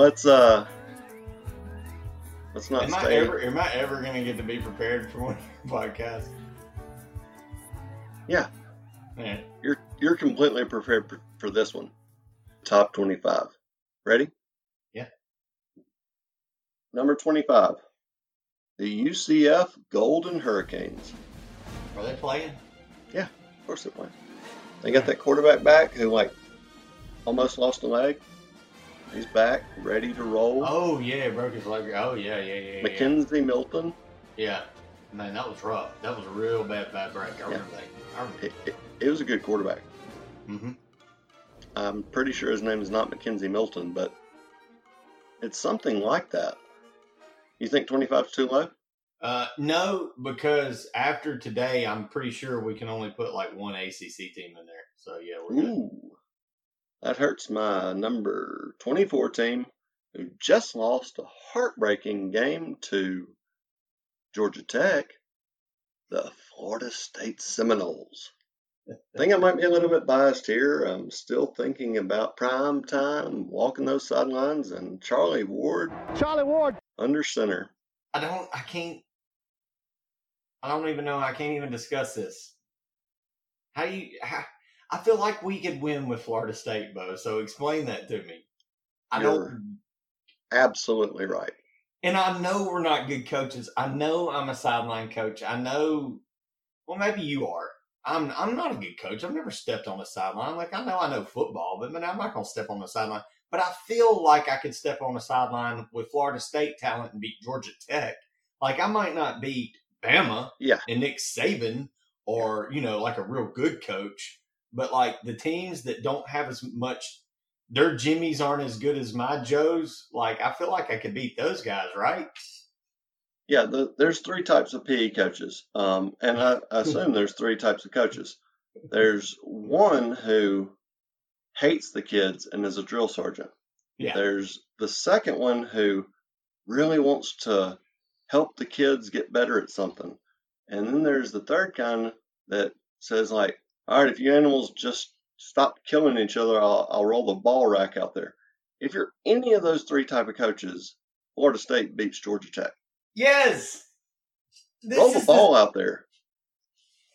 let's uh, let's not Am I stay. ever am I ever gonna get to be prepared for one podcast? Yeah. Yeah. You're you're completely prepared for, for this one. Top twenty-five. Ready? Yeah. Number twenty-five. The UCF Golden Hurricanes. Are they playing? Yeah, of course they're playing. They got that quarterback back who like almost lost a leg. He's back, ready to roll. Oh yeah, broke his leg. Oh yeah, yeah, yeah, yeah. McKenzie Milton. Yeah. Man, that was rough. That was a real bad, bad break. I remember that. I remember. It, it, it was a good quarterback. Mm-hmm. I'm pretty sure his name is not McKenzie Milton, but it's something like that. You think 25 is too low? Uh, no, because after today, I'm pretty sure we can only put like one ACC team in there. So yeah, we're good. Ooh, that hurts my number 24 team, who just lost a heartbreaking game to Georgia Tech, the Florida State Seminoles. I think I might be a little bit biased here. I'm still thinking about prime time, walking those sidelines, and Charlie Ward Charlie Ward. under center. I don't. I can't. I don't even know. I can't even discuss this. How do you? How, I feel like we could win with Florida State, Bo. So explain that to me. I You're- don't. Absolutely right. And I know we're not good coaches. I know I'm a sideline coach. I know. Well, maybe you are. I'm. I'm not a good coach. I've never stepped on a sideline. Like I know I know football, but man, I'm not going to step on the sideline. But I feel like I could step on the sideline with Florida State talent and beat Georgia Tech. Like I might not beat Bama Yeah. and Nick Saban or you know like a real good coach, but like the teams that don't have as much their Jimmys aren't as good as my Joes. Like I feel like I could beat those guys, right? Yeah, the, there's three types of PE coaches, um, and I, I assume there's three types of coaches. There's one who hates the kids and is a drill sergeant. Yeah. There's the second one who really wants to help the kids get better at something, and then there's the third kind that says like, "All right, if you animals just stop killing each other, I'll, I'll roll the ball rack out there." If you're any of those three type of coaches, Florida State beats Georgia Tech. Yes. This Roll the ball out there.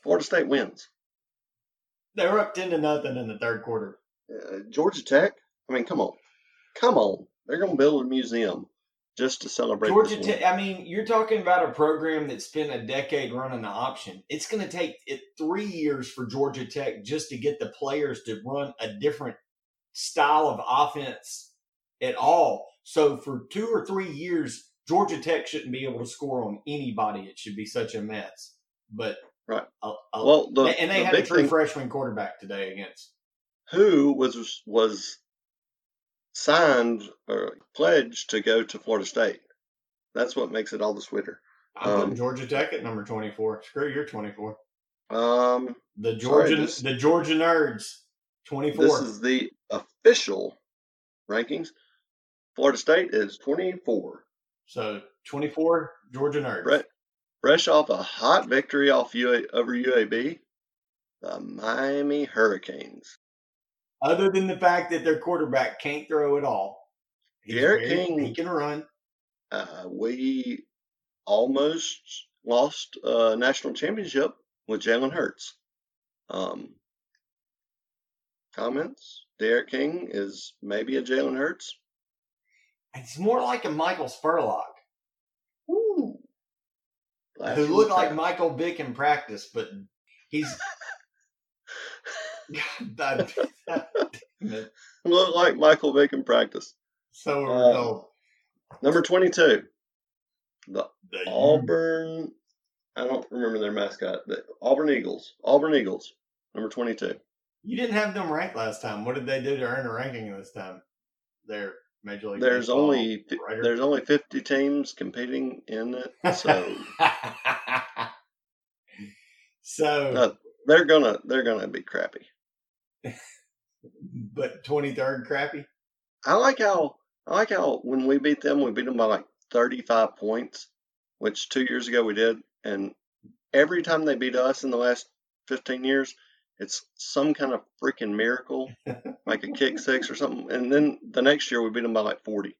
Florida State wins. they were up ten to nothing in the third quarter. Uh, Georgia Tech. I mean, come on, come on. They're going to build a museum just to celebrate. Georgia. Tech. I mean, you're talking about a program that spent a decade running the option. It's going to take it three years for Georgia Tech just to get the players to run a different style of offense at all. So for two or three years, Georgia Tech shouldn't be able to score on anybody. It should be such a mess. But Right. a- a- Well, the, and they the had a true thing, freshman quarterback today against. who was was signed or pledged to go to Florida State. That's what makes it all the sweeter. I'm putting Um, Georgia Tech at number 24. Screw your 24. Um, The Sorry, Georgia, this- the Georgia nerds, 24. this is the official rankings. Florida State is 24. So 24 Georgia nerds. Brett, fresh off a hot victory off UA, over UAB, the Miami Hurricanes. Other than the fact that their quarterback can't throw at all. D'Eriq King- He can run. Uh, we almost lost a national championship with Jalen Hurts. Um, comments? D'Eriq King is maybe a Jalen Hurts. It's more like a Michael Spurlock, Ooh. Who looked like. Michael Vick in practice, but he's. God, damn it. Look like Michael Vick in practice. so Uh. Number 22, the The- Auburn. I don't remember their mascot. The Auburn Eagles. Auburn Eagles. Number 22. You didn't have them ranked last time. What did they do to earn a ranking this time? They're Major League There's Baseball only writer. there's only 50 teams competing in it, so so, uh, they're gonna they're gonna be crappy. But 23rd crappy. I like how I like how when we beat them, we beat them by like 35 points, which two years ago we did, and every time they beat us in the last 15 years, it's some kind of freaking miracle, like a kick six or something, and then the next year we beat them by like 40.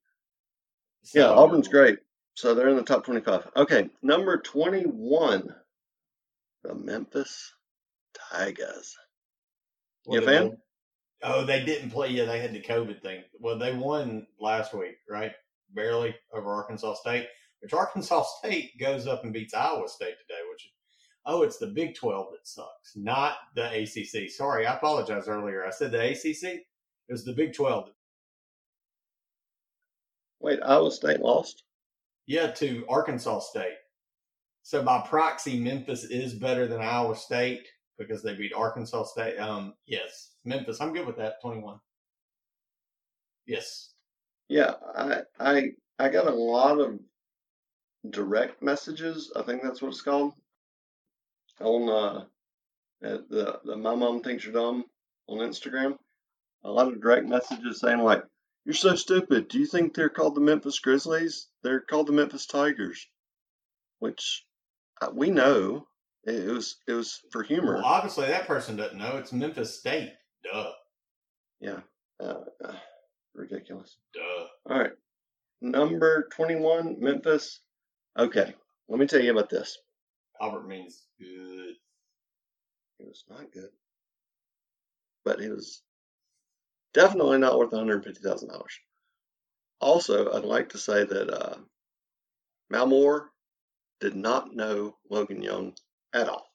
Yeah, Auburn's great. So they're in the top 25. Okay, number 21, the Memphis Tigers. What You a fan? they- Oh, they didn't play. Yeah, they had the COVID thing. Well, they won last week, right? Barely over Arkansas State, which Arkansas State goes up and beats Iowa State today, which oh, it's the Big 12 that sucks, not the ACC. Sorry, I apologize earlier. I said the ACC. It was the Big 12. Wait, Iowa State lost? Yeah, to Arkansas State. So by proxy, Memphis is better than Iowa State because they beat Arkansas State. Um, yes, Memphis. I'm good with that. 21. Yes. Yeah, I I I got a lot of direct messages. I think that's what it's called. On uh, the the my mom thinks you're dumb on Instagram. A lot of direct messages saying like, "You're so stupid. Do you think they're called the Memphis Grizzlies? They're called the Memphis Tigers." Which uh, we know it, it was it was for humor. Well, obviously, that person doesn't know. It's Memphis State. Duh. Yeah, uh, uh, ridiculous. Duh. All right. Number 21, Memphis. Okay. Let me tell you about this. Albert means good. It was not good. But it was definitely not worth $150,000. Also, I'd like to say that uh, Mal Moore did not know Logan Young at all.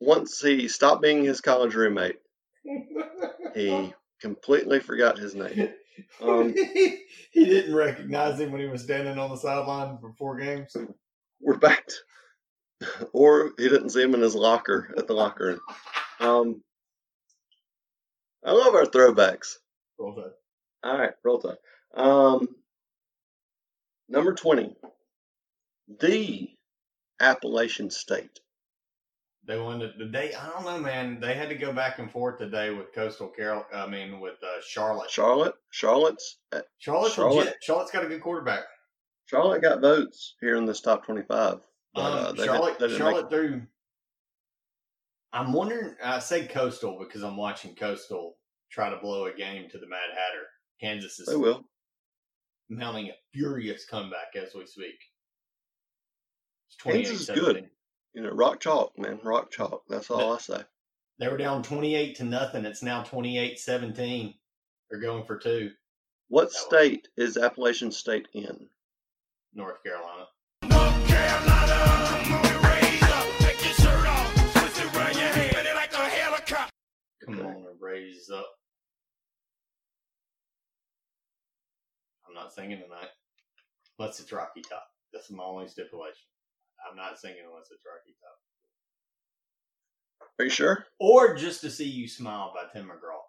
Once he stopped being his college roommate, he completely forgot his name. Um, he didn't recognize him when he was standing on the sideline for four games. we're back to, or he didn't see him in his locker at the locker room. Um, I love our throwbacks. Roll Tide. All right, roll tide. Um, number 20, the Appalachian State. They won the, the day. I don't know, man. They had to go back and forth today with Coastal Carol. I mean, with uh, Charlotte. Charlotte, Charlotte's, uh, Charlotte's Charlotte. legit. Charlotte's got a good quarterback. Charlotte got votes here in this top 25. But, Um, uh, they Charlotte, didn't Charlotte threw. I'm wondering. I say Coastal because I'm watching Coastal try to blow a game to the Mad Hatter. Kansas is they will. mounting a furious comeback as we speak. It's Kansas is good. You know, rock chalk, man, rock chalk. That's all I say. They were down 28 to nothing. It's now 28-17. They're going for two. What That was- state is Appalachian State in? North Carolina. North Carolina, move raise up, take your shirt off, twist it around your head, spin it like a helicopter. Come Okay. on and raise up. I'm not singing tonight. Unless it's Rocky Top. That's my only stipulation. I'm not singing unless it's Rocky Top. Are you sure? Or just to see you smile by Tim McGraw.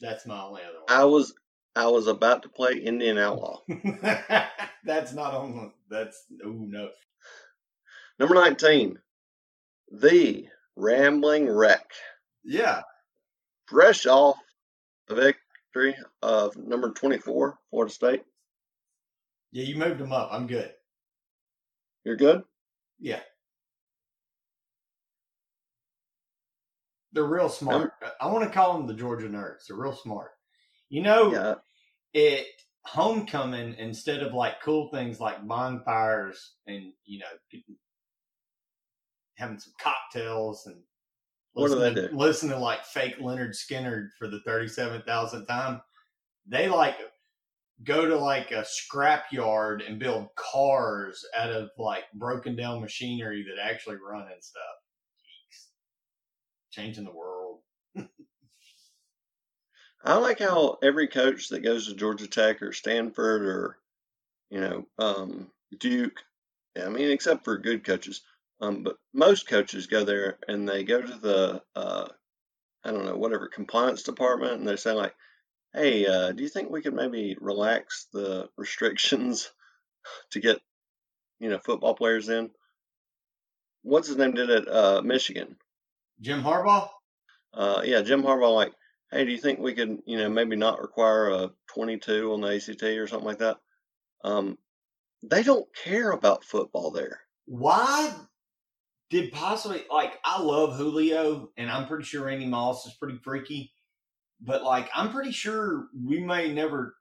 That's my only other I was I was about to play Indian Outlaw. that's not on the that's oh no. Number 19, the Rambling Wreck. Yeah. Fresh off the victory of number 24, Florida State. Yeah, you moved them up. I'm good. You're good? Yeah. They're real smart. I want to call them the Georgia nerds. They're real smart. You know, Yeah. it homecoming instead of like cool things like bonfires and you know having some cocktails and What do they do? Listen to like fake Lynyrd Skynyrd for the thirty seven thousandth time. They like go to like a scrap yard and build cars out of like broken down machinery that actually run and stuff. Geeks. Changing the world. I like how every coach that goes to Georgia Tech or Stanford or, you know, um, Duke, I mean, except for good coaches, um, but most coaches go there and they go to the, uh, I don't know, whatever compliance department and they say, like, hey, uh, do you think we could maybe relax the restrictions to get, you know, football players in? What's his name did at uh, Michigan? Jim Harbaugh? Uh, yeah, Jim Harbaugh, like, hey, do you think we could, you know, maybe not require a 22 on the ACT or something like that? Um, they don't care about football there. Why did possibly like I love Julio and I'm pretty sure Randy Moss is pretty freaky. But like I'm pretty sure we may never.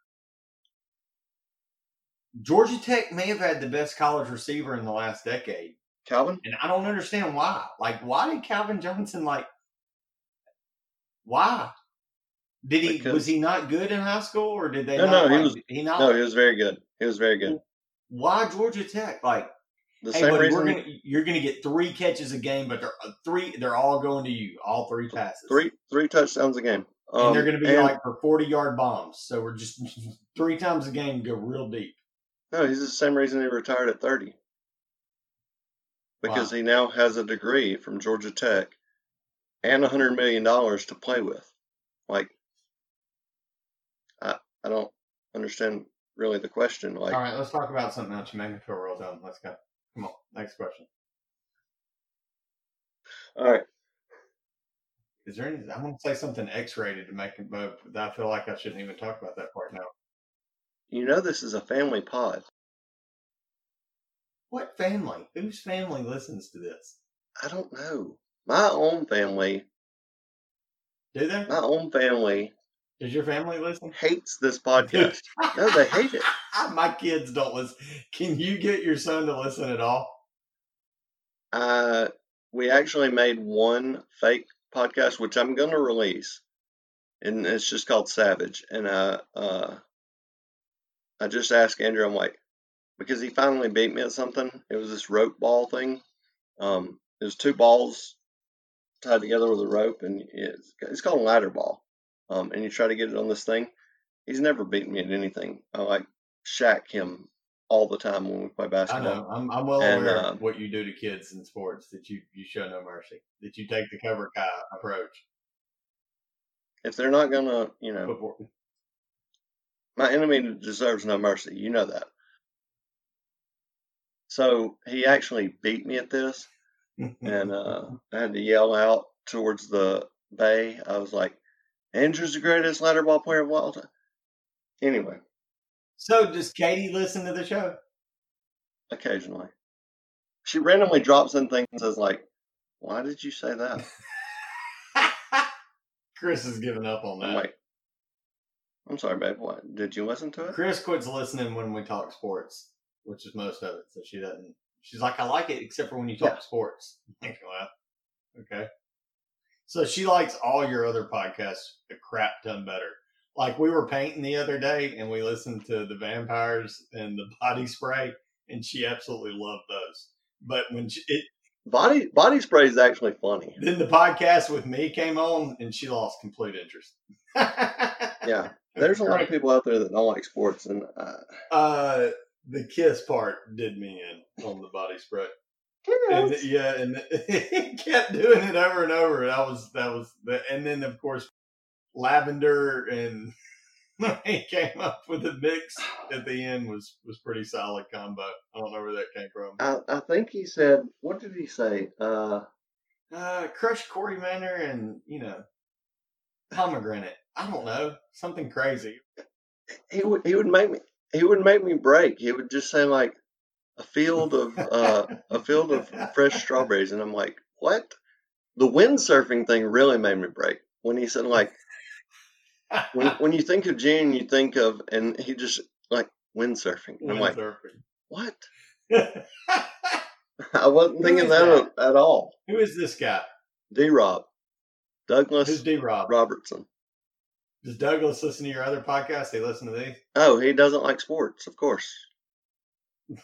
Georgia Tech may have had the best college receiver in the last decade, Calvin? and I don't understand why. Like, why did Calvin Johnson like? Why? Did he Because- was he not good in high school, or did they? No, not no, he was- He not. No, he was very good. He was very good. why Georgia Tech? Like, The hey, same buddy, reason we're gonna you're gonna get three catches a game, but they're uh, three. They're all going to you, all three passes. three three touchdowns a game. Um, and they're going to be and- like for 40 yard bombs. So we're just three times a game go real deep. No, he's the same reason he retired at 30. Because Wow. he now has a degree from Georgia Tech and a $100 million to play with. Like, I, I don't understand really the question. Like, All right, let's talk about something else. You make me feel real dumb. Let's go. Come on, next question. all right, Is there any? I want to say something X rated to make it, but I feel like I shouldn't even talk about that part now. you know this is a family pod. What family? Whose family listens to this? I don't know. My own family, Do they? my own family Does your family listen? hates this podcast. no, they hate it. My kids don't listen. Can you get your son to listen at all? Uh, we actually made one fake podcast, which I'm going to release, and it's just called Savage. And uh, uh, I just asked Andrew, I'm like, because he finally beat me at something. It was this rope ball thing. Um, it was two balls tied together with a rope, and it's, it's called a ladder ball. Um, and you try to get it on this thing. He's never beaten me at anything. I like shack him all the time when we play I basketball. know. I'm, I'm well And, aware uh, of what you do to kids in sports. That you you show no mercy. That you take the Cobra Kai approach. If they're not gonna, you know, Before, My enemy deserves no mercy. You know that. So he actually beat me at this, and uh, I had to yell out towards the bay. I was like, Andrew's the greatest ladder ball player of all time. Anyway, so does Katie listen to the show? occasionally. She randomly drops in things and says, like, why did you say that? Chris has given up on I'm that. like, I'm sorry, babe. What? Did you listen to it? Chris quits listening when we talk sports, which is most of it. So she doesn't. She's like, I like it except for when you talk Yeah. sports. I'm like, well, okay. So she likes all your other podcasts a crap ton better. Like we were painting the other day and we listened to the vampires and the body spray, and she absolutely loved those. But when she, it, Body body spray is actually funny. then the podcast with me came on, and she lost complete interest. Yeah. There's a lot of people out there that don't like sports, and uh, Uh, the kiss part did me in on the body spray. And yeah, and he kept doing it over and over. That was that was the, and then of course lavender and he came up with a mix at the end was was pretty solid combo. I don't know where that came from. I, I think he said, what did he say? Uh, Uh, crushed Corey Manor and you know pomegranate. I don't know something crazy. he would he would make me he would make me break. He would just say like a field of uh, a field of fresh strawberries, and I'm like, what? The windsurfing thing really made me break when he said like when when you think of June, you think of and he just like windsurfing. And I'm like, Windsurfing. what? I wasn't Who thinking that, that? At, at all. Who is this guy? D. Rob, Douglas Who's D Rob? Robertson. Does Douglas listen to your other podcast? They listen to these? Oh, he doesn't like sports, of course.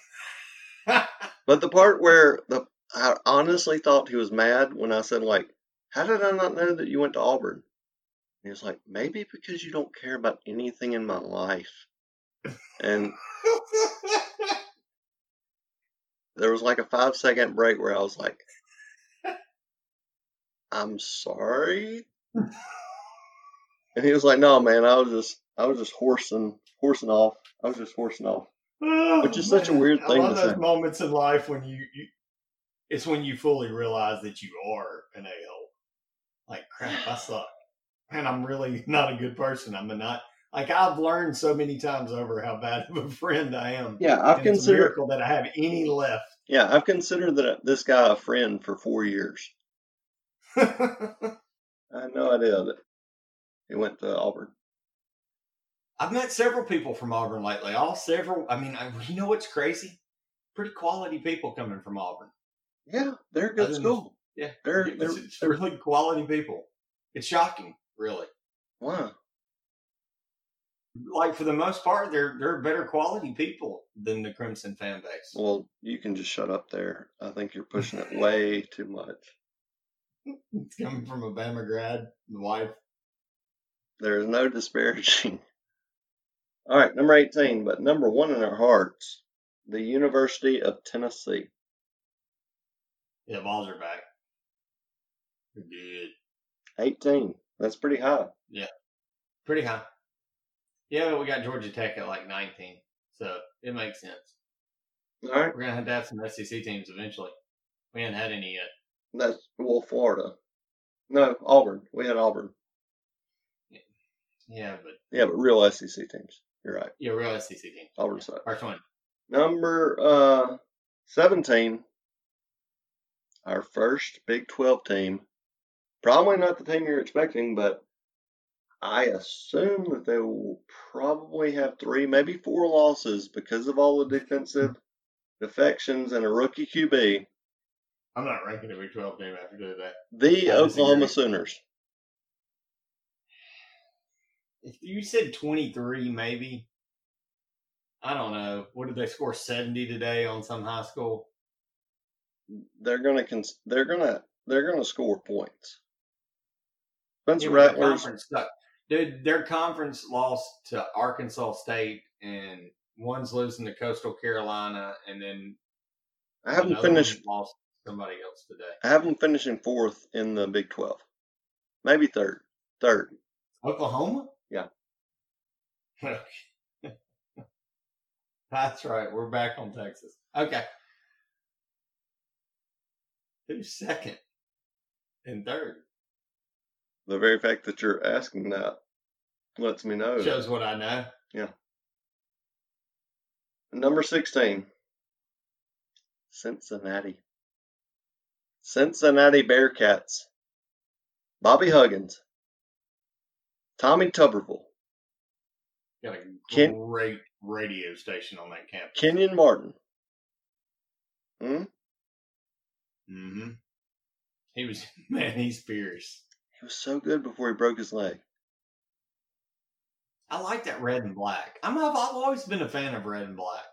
But the part where the I honestly thought he was mad when I said like, "How did I not know that you went to Auburn?" He was like, "Maybe because you don't care about anything in my life." And there was like a five second break where I was like, "I'm sorry," and he was like, "No, man, I was just I was just horsing horsing off. I was just horsing off." Oh, Which is such a weird I thing love to those say. moments in life when you, you, it's when you fully realize that you are an a hole. Like crap, I suck, and I'm really not a good person. I'm a not like I've learned so many times over how bad of a friend I am. Yeah, I've And it's a considered. miracle that I have any left. Yeah, I've considered that uh, this guy a friend for four years. I had no idea that He went to Auburn. I've met several people from Auburn lately. All several. I mean, I, you know what's crazy? Pretty quality people coming from Auburn. Yeah, they're good Other than- school. Yeah, They're, they're, they're really quality people. It's shocking, really. wow. Like for the most part, they're they're better quality people than the Crimson fan base. Well, you can just shut up there. I think you're pushing it way too much. It's coming from a Bama grad, the wife. There is no disparaging. All right, number 18, but number one in our hearts, the University of Tennessee. Yeah, balls are back. They're good. 18. That's pretty high. Yeah, pretty high. Yeah, we got Georgia Tech at like 19, so it makes sense. All right, We're gonna have to have some SEC teams eventually. We haven't had any yet. that's well, Florida. No, Auburn. We had Auburn. Yeah, but Yeah, but real SEC teams. You're right. yeah, real SEC teams. Auburn side. First one. Number uh, 17, our first Big 12 team. Probably not the team you're expecting, but I assume that they will probably have three, maybe four losses because of all the defensive defections and a rookie QB. I'm not ranking a Big 12 team after today. The I Oklahoma disagree. Sooners. If you said 23, maybe. I don't know. What did they score 70 today on some high school? They're gonna cons- they're gonna they're gonna score points. Spencer Rattler's conference sucked. Dude, their conference lost to Arkansas State, and one's losing to Coastal Carolina, and then I haven't finished lost somebody else today. I have them finishing fourth in the Big 12. Maybe third. Third. Oklahoma? Yeah. That's right. We're back on Texas. Okay. Who's second and third? The very fact that you're asking that lets me know. Shows what I know. Yeah. Number 16, Cincinnati. Cincinnati Bearcats. Bobby Huggins. Tommy Tuberville. Got a Ken- great radio station on that campus. Kenyon Martin. Hmm? Mm-hmm. He was man. He's fierce. He was so good before he broke his leg. I like that red and black. I'm I've, always been a fan of red and black.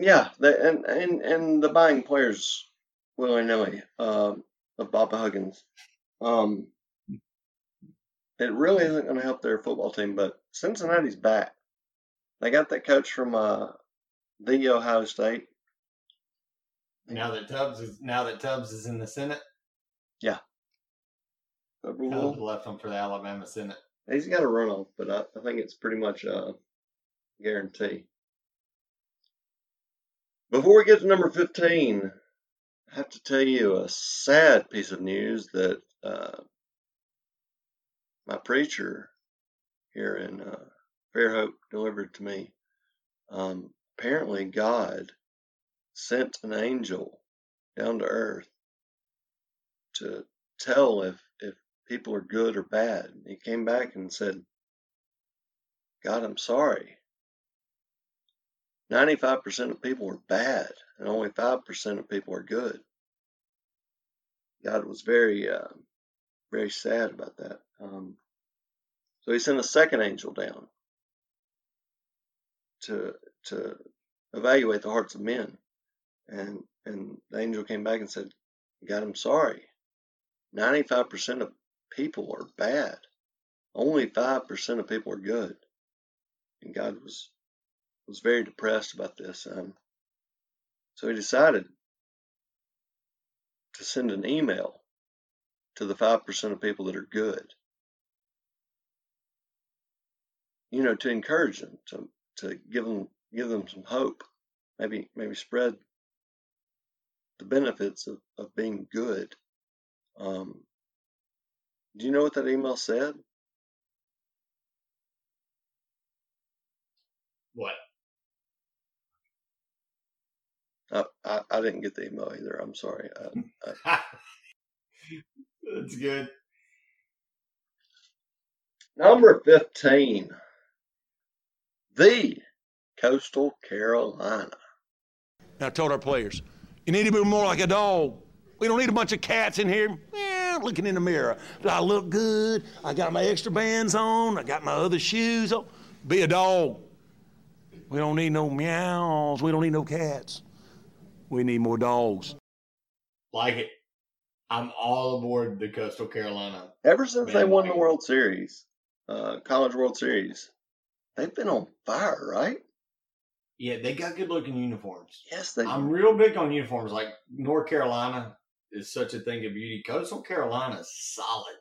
Yeah, they, and, and and the buying players willy nilly um, of Bobby Huggins. Um, it really isn't going to help their football team, but Cincinnati's back. They got that coach from uh, the Ohio State. Now that Tubbs is now that Tubbs is in the Senate, Tubbs Tuberville. left him for the Alabama Senate. He's got a runoff, but I, I think it's pretty much a guarantee. Before we get to number 15, I have to tell you a sad piece of news that uh, my preacher here in uh, Fairhope delivered to me. Um, apparently, God sent an angel down to earth to tell if, if people are good or bad. He came back and said, God, I'm sorry. 95% of people are bad, and only 5% of people are good. God was very, uh, very sad about that. Um, so he sent a second angel down to to evaluate the hearts of men, and and the angel came back and said, "God, I'm sorry. 95% of people are bad. Only 5% of people are good." And God was was very depressed about this. Um, so he decided to send an email to the 5% of people that are good. You know, to encourage them, to, to give them give them some hope, maybe maybe spread the benefits of, of being good. Um, do you know what that email said? What? I, I, I didn't get the email either. I'm sorry. I, That's good. Number 15. The Coastal Carolina. Now, I told our players, you need to be more like a dog. We don't need a bunch of cats in here eh, looking in the mirror. Do I look good? I got my extra bands on. I got my other shoes on. Be a dog. We don't need no meows. We don't need no cats. We need more dogs. Like it. I'm all aboard the Coastal Carolina. Ever since they won the World Series, uh, College World Series, they've been on fire, right? Yeah, they got good looking uniforms. Yes, they I'm real big on uniforms. Like North Carolina is such a thing of beauty. Coastal Carolina is solid.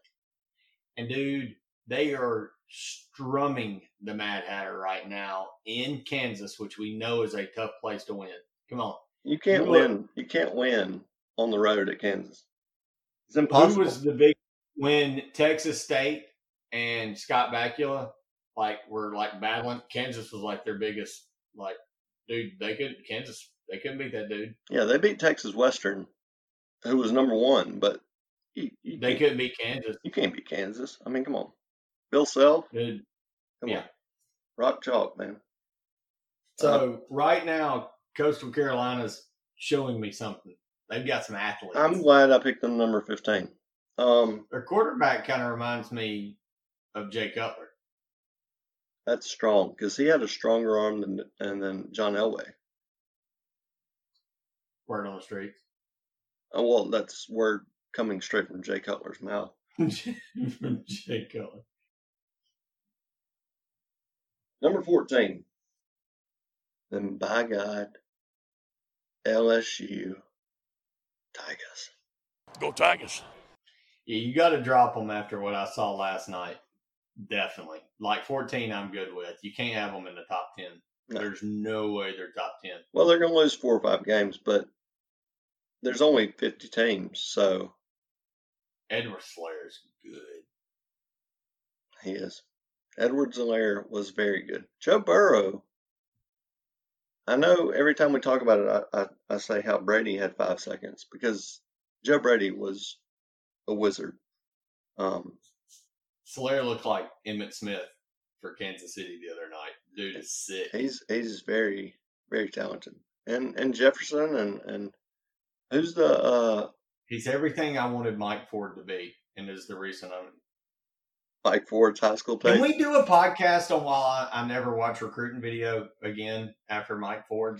And dude, they are strumming the Mad Hatter right now in Kansas, which we know is a tough place to win. Come on. You can't Who win. You can't win on the road at Kansas. It's impossible. Who was the big when Texas State and Scott Bakula like were like battling? Kansas was like their biggest like dude, they could Kansas they couldn't beat that dude. yeah, they beat Texas Western, who was number one, but you, you, They couldn't beat Kansas. you can't beat Kansas. I mean, come on. Bill Self, Dude. come Yeah. on. Rock chalk, man. So right now, Coastal Carolina's showing me something. They've got some athletes. I'm glad I picked them number 15. Um, Their quarterback kind of reminds me of Jay Cutler. that's strong because he had a stronger arm than and than John Elway. Word on the street. Oh, well, that's word coming straight from Jay Cutler's mouth. From Jay Cutler. Number 14. Then by God, LSU Tigers. Go Tigers. Yeah, you got to drop them after what I saw last night. Definitely. Like 14, I'm good with. You can't have them in the top 10. No. There's no way they're top 10. Well, they're going to lose four or five games, but there's only 50 teams, so Edward Slayer's good. he is. Edward Zelaire was very good. Joe Burrow. I know every time we talk about it, I, I, I say how Brady had five seconds because Joe Brady was a wizard. Um, Slayer looked like Emmitt Smith for Kansas City the other night. Dude is sick. he's he's very very talented, and and Jefferson and and who's the uh, He's everything I wanted Mike Ford to be, and is the reason I'm. Mike Ford's high school player? Can we do a podcast on why I, I never watch recruiting video again after Mike Ford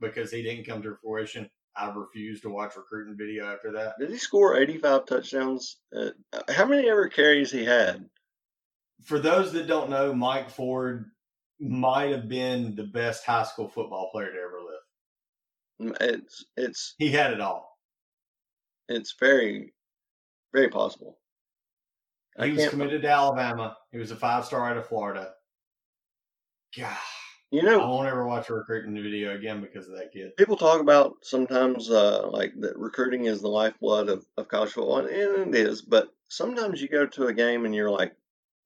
because he didn't come to fruition? I refuse to watch recruiting video after that. Did he score 85 touchdowns? Uh, how many ever carries he had? For those that don't know, Mike Ford might have been the best high school football player to ever It's it's He had it all. it's very very possible. I He was committed to Alabama. He was a five star out of Florida. God, You know, I won't ever watch a recruiting video again because of that kid. people talk about sometimes uh, like that recruiting is the lifeblood of, of college football, and it is. But sometimes you go to a game and you're like,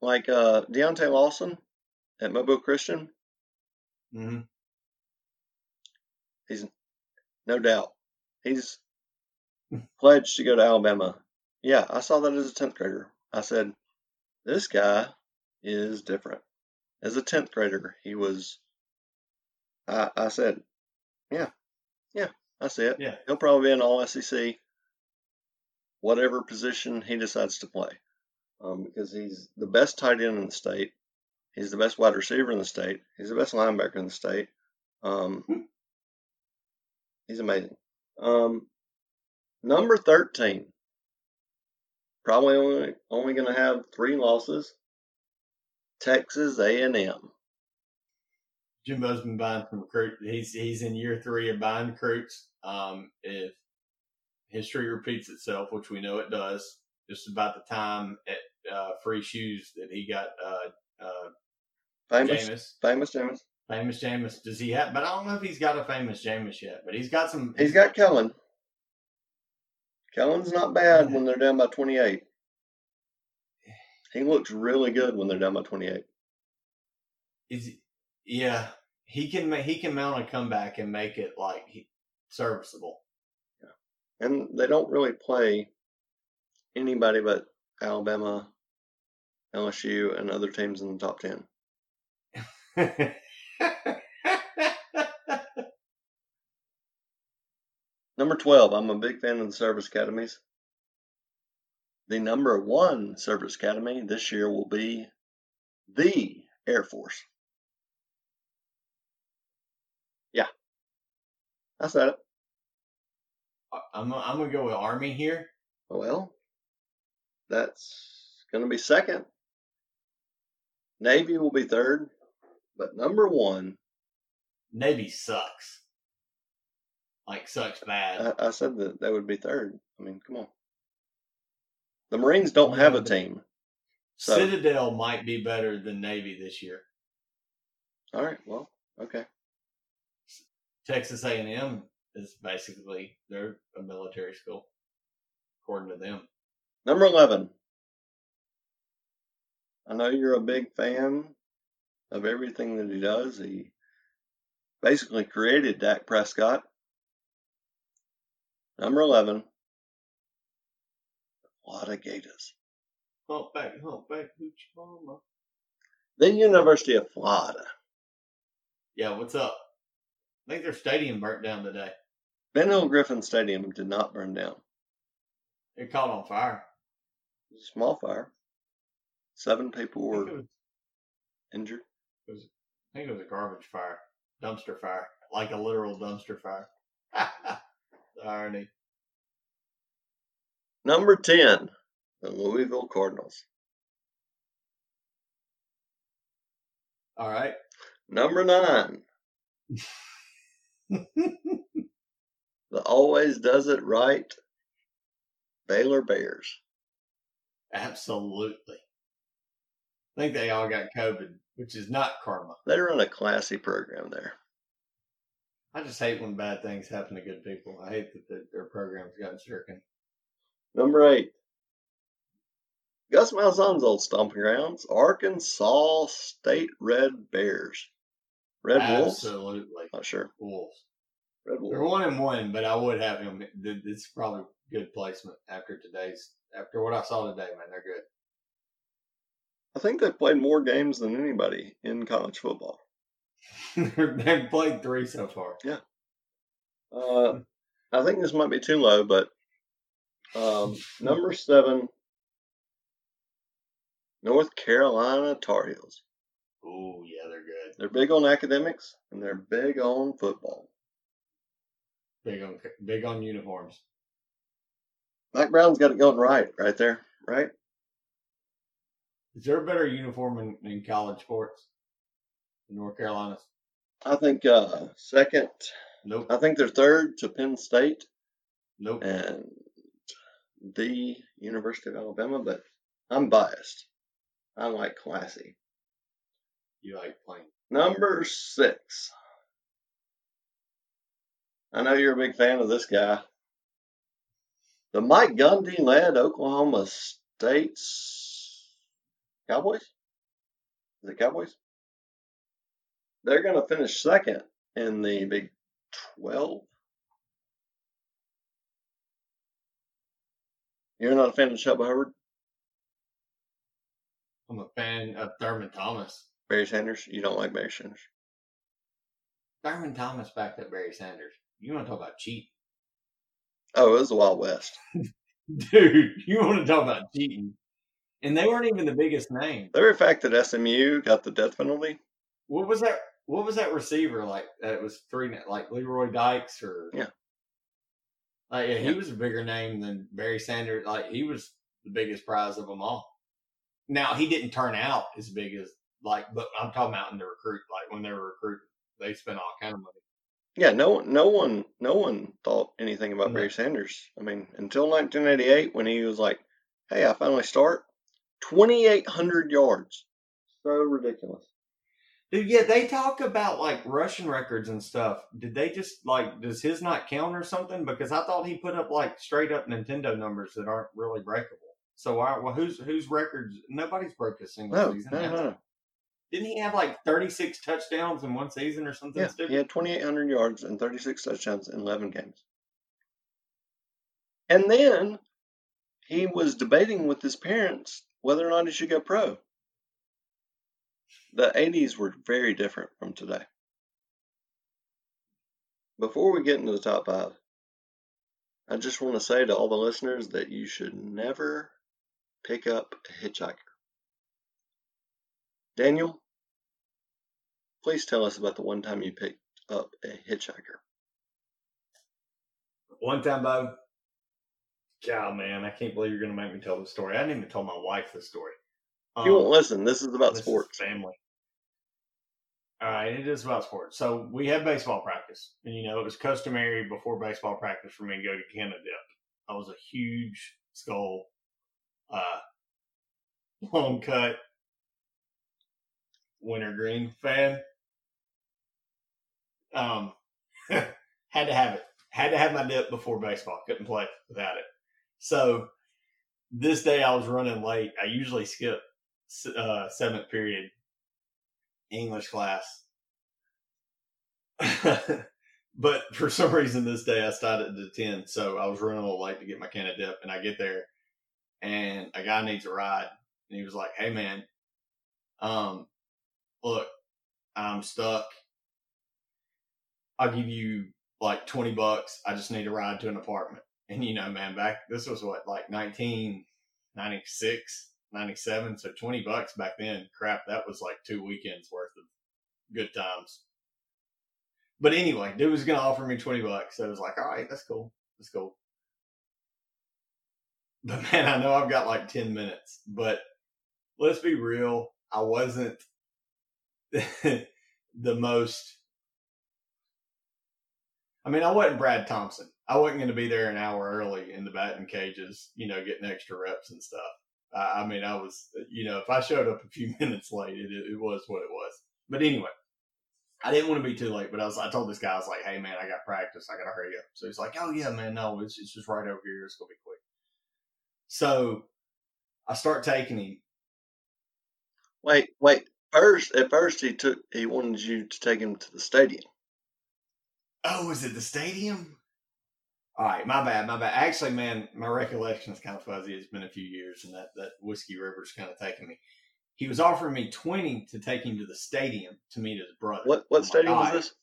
like uh, Deontae Lawson at Mobile Christian. hmm He's no doubt he's pledged to go to Alabama. Yeah, I saw that as a tenth grader. I said, this guy is different. As a tenth grader, he was. I I said, yeah, yeah, I see it. Yeah. He'll probably be an All SEC, whatever position he decides to play, um, because he's the best tight end in the state. He's the best wide receiver in the state. He's the best linebacker in the state. Um, he's amazing. Um, number thirteen, probably only only going to have three losses. Texas A&M. Jimbo's been buying from recruit. He's he's in year three of buying recruits. Um, if history repeats itself, which we know it does, just about the time at uh, free shoes that he got uh, uh, Famous, Jameis, famous Jameis. Famous Jameis. Does he have? But I don't know if he's got a famous Jameis yet. But he's got some. He's got Kellen. Kellen's not bad when they're down by 28. He looks really good when they're down by 28. Is yeah, he can he can mount a comeback and make it like he, serviceable. And they don't really play anybody but Alabama LSU, and other teams in the top 10. Number 12, I'm a big fan of the service academies. The number one service academy this year will be the Air Force. Yeah. I said it. I'm I'm gonna go with Army here. Well, that's going to be second. Navy will be third. But number one, Navy sucks. Like sucks bad. I, I said that that would be third. I mean, come on. The Marines don't have a team. So, Citadel might be better than Navy this year. all right, well, okay. Texas A&M is basically they're a military school, according to them. Number 11. I know you're a big fan of everything that he does. He basically created Dak Prescott. Number 11. Florida Gators. Humpback, humpback, hoochie mama. The University of Florida. Yeah, what's up? I think their stadium burnt down today. Ben Hill Griffin Stadium did not burn down. It caught on fire. It was a small fire. Seven people I think, it was. I think it was a garbage fire, dumpster fire, like a literal dumpster fire. the irony. Number 10, the Louisville Cardinals. All right. Number 9, the always does it right Baylor Bears. Absolutely. I think they all got COVID, which is not karma. They run a classy program there. I just hate when bad things happen to good people. I hate that the, their program's gotten stricken. Number 8, Gus Malzahn's old stomping grounds, Arkansas State Red Bears. Red Wolves? Absolutely. Not sure. Wolves. Red Wolves. They're one and one, but I would have him. It's probably good placement after today's, after what I saw today, man. They're good. I think they've played more games than anybody in college football. They've played three so far. Yeah. Uh, I think this might be too low, but um, number seven, North Carolina Tar Heels. Oh yeah, they're good. They're big on academics and they're big on football. Big on big on uniforms. Mike Brown's got it going right, right there, right? Is there a better uniform in, in college sports? In North Carolina? I think uh, second, Nope. I think they're third to Penn State Nope. and the University of Alabama, but I'm biased. I like classy. You like plain. Number six. I know you're a big fan of this guy. The Mike Gundy led Oklahoma State's Cowboys? Is it Cowboys? They're going to finish second in the Big 12. You're not a fan of Chuba Hubbard? I'm a fan of Thurman Thomas. Barry Sanders? You don't like Barry Sanders? Thurman Thomas backed up Barry Sanders. You want to talk about cheating? Oh, it was the Wild West. Dude, you want to talk about cheating? And they weren't even the biggest name. The very fact that SMU got the death penalty, What was that? What was that receiver like? That was three, like Leroy Dykes or Yeah. Like yeah, he Yeah. was a bigger name than Barry Sanders. Like he was the biggest prize of them all. Now he didn't turn out as big as like, but I'm talking about in the recruit. Like when they were recruiting, they spent all kind of money. Yeah, no, no one, no one thought anything about No. Barry Sanders. I mean, until 1988, when he was like, "Hey, I finally start 2,800 yards." So ridiculous. Dude, yeah, they talk about like rushing records and stuff. Did they just like does his not count or something? Because I thought he put up like straight up Nintendo numbers that aren't really breakable. So why? Well, whose whose records? Nobody's broke a single No, season. no, has no, it? no. Didn't he have like thirty six touchdowns in one season or something Yeah, stupid? he had 2,800 yards and 36 touchdowns in 11 games. And then he was debating with his parents whether or not he should go pro. The 80s were very different from today. Before we get into the top five, I just want to say to all the listeners that you should never pick up a hitchhiker. Daniel, please tell us about the one time you picked up a hitchhiker. One time, Bo. God, man, I can't believe you're going to make me tell the story. I didn't even tell my wife the story. You won't Um, listen. This is about this is sports. family. All right, it is about sports. So we had baseball practice, and you know it was customary before baseball practice for me to go to Canada Dip. I was a huge Skoal, uh, long cut, wintergreen fan. Um, had to have it. Had to have my dip before baseball. Couldn't play without it. So this day I was running late. I usually skip uh, seventh period English class. but for some reason this day I started at 10. So I was running a little late to get my can of dip. And I get there and a guy needs a ride. And he was like, Hey man, um, look, I'm stuck. I'll give you like 20 bucks. I just need a ride to an apartment. And you know, man, back, this was what, like 1996, 97. So 20 bucks back then, crap, that was like two weekends worth of good times. But anyway, dude was to offer me 20 bucks. So I was like, all right, that's cool. That's cool. But man, I know I've got like 10 minutes, but let's be real. I wasn't the most. I mean, I wasn't Brad Thompson. I wasn't going to be there an hour early in the batting cages, you know, getting extra reps and stuff. I, I mean, I was, you know, if I showed up a few minutes late, it, it was what it was. But anyway, I didn't want to be too late, but I was, I told this guy, I was like, hey man, I got practice. I got to hurry up. So he's like, oh yeah, man, no, it's, it's just right over here. It's going to be quick. So I start taking him. Wait, wait. First, at first, he took. He wanted you to take him to the stadium. Oh, is it the stadium? All right, my bad, my bad. Actually, man, my recollection is kind of fuzzy. It's been a few years, and that that whiskey river's kind of taking me. He was offering me twenty to take him to the stadium to meet his brother. What what like, stadium "All was this?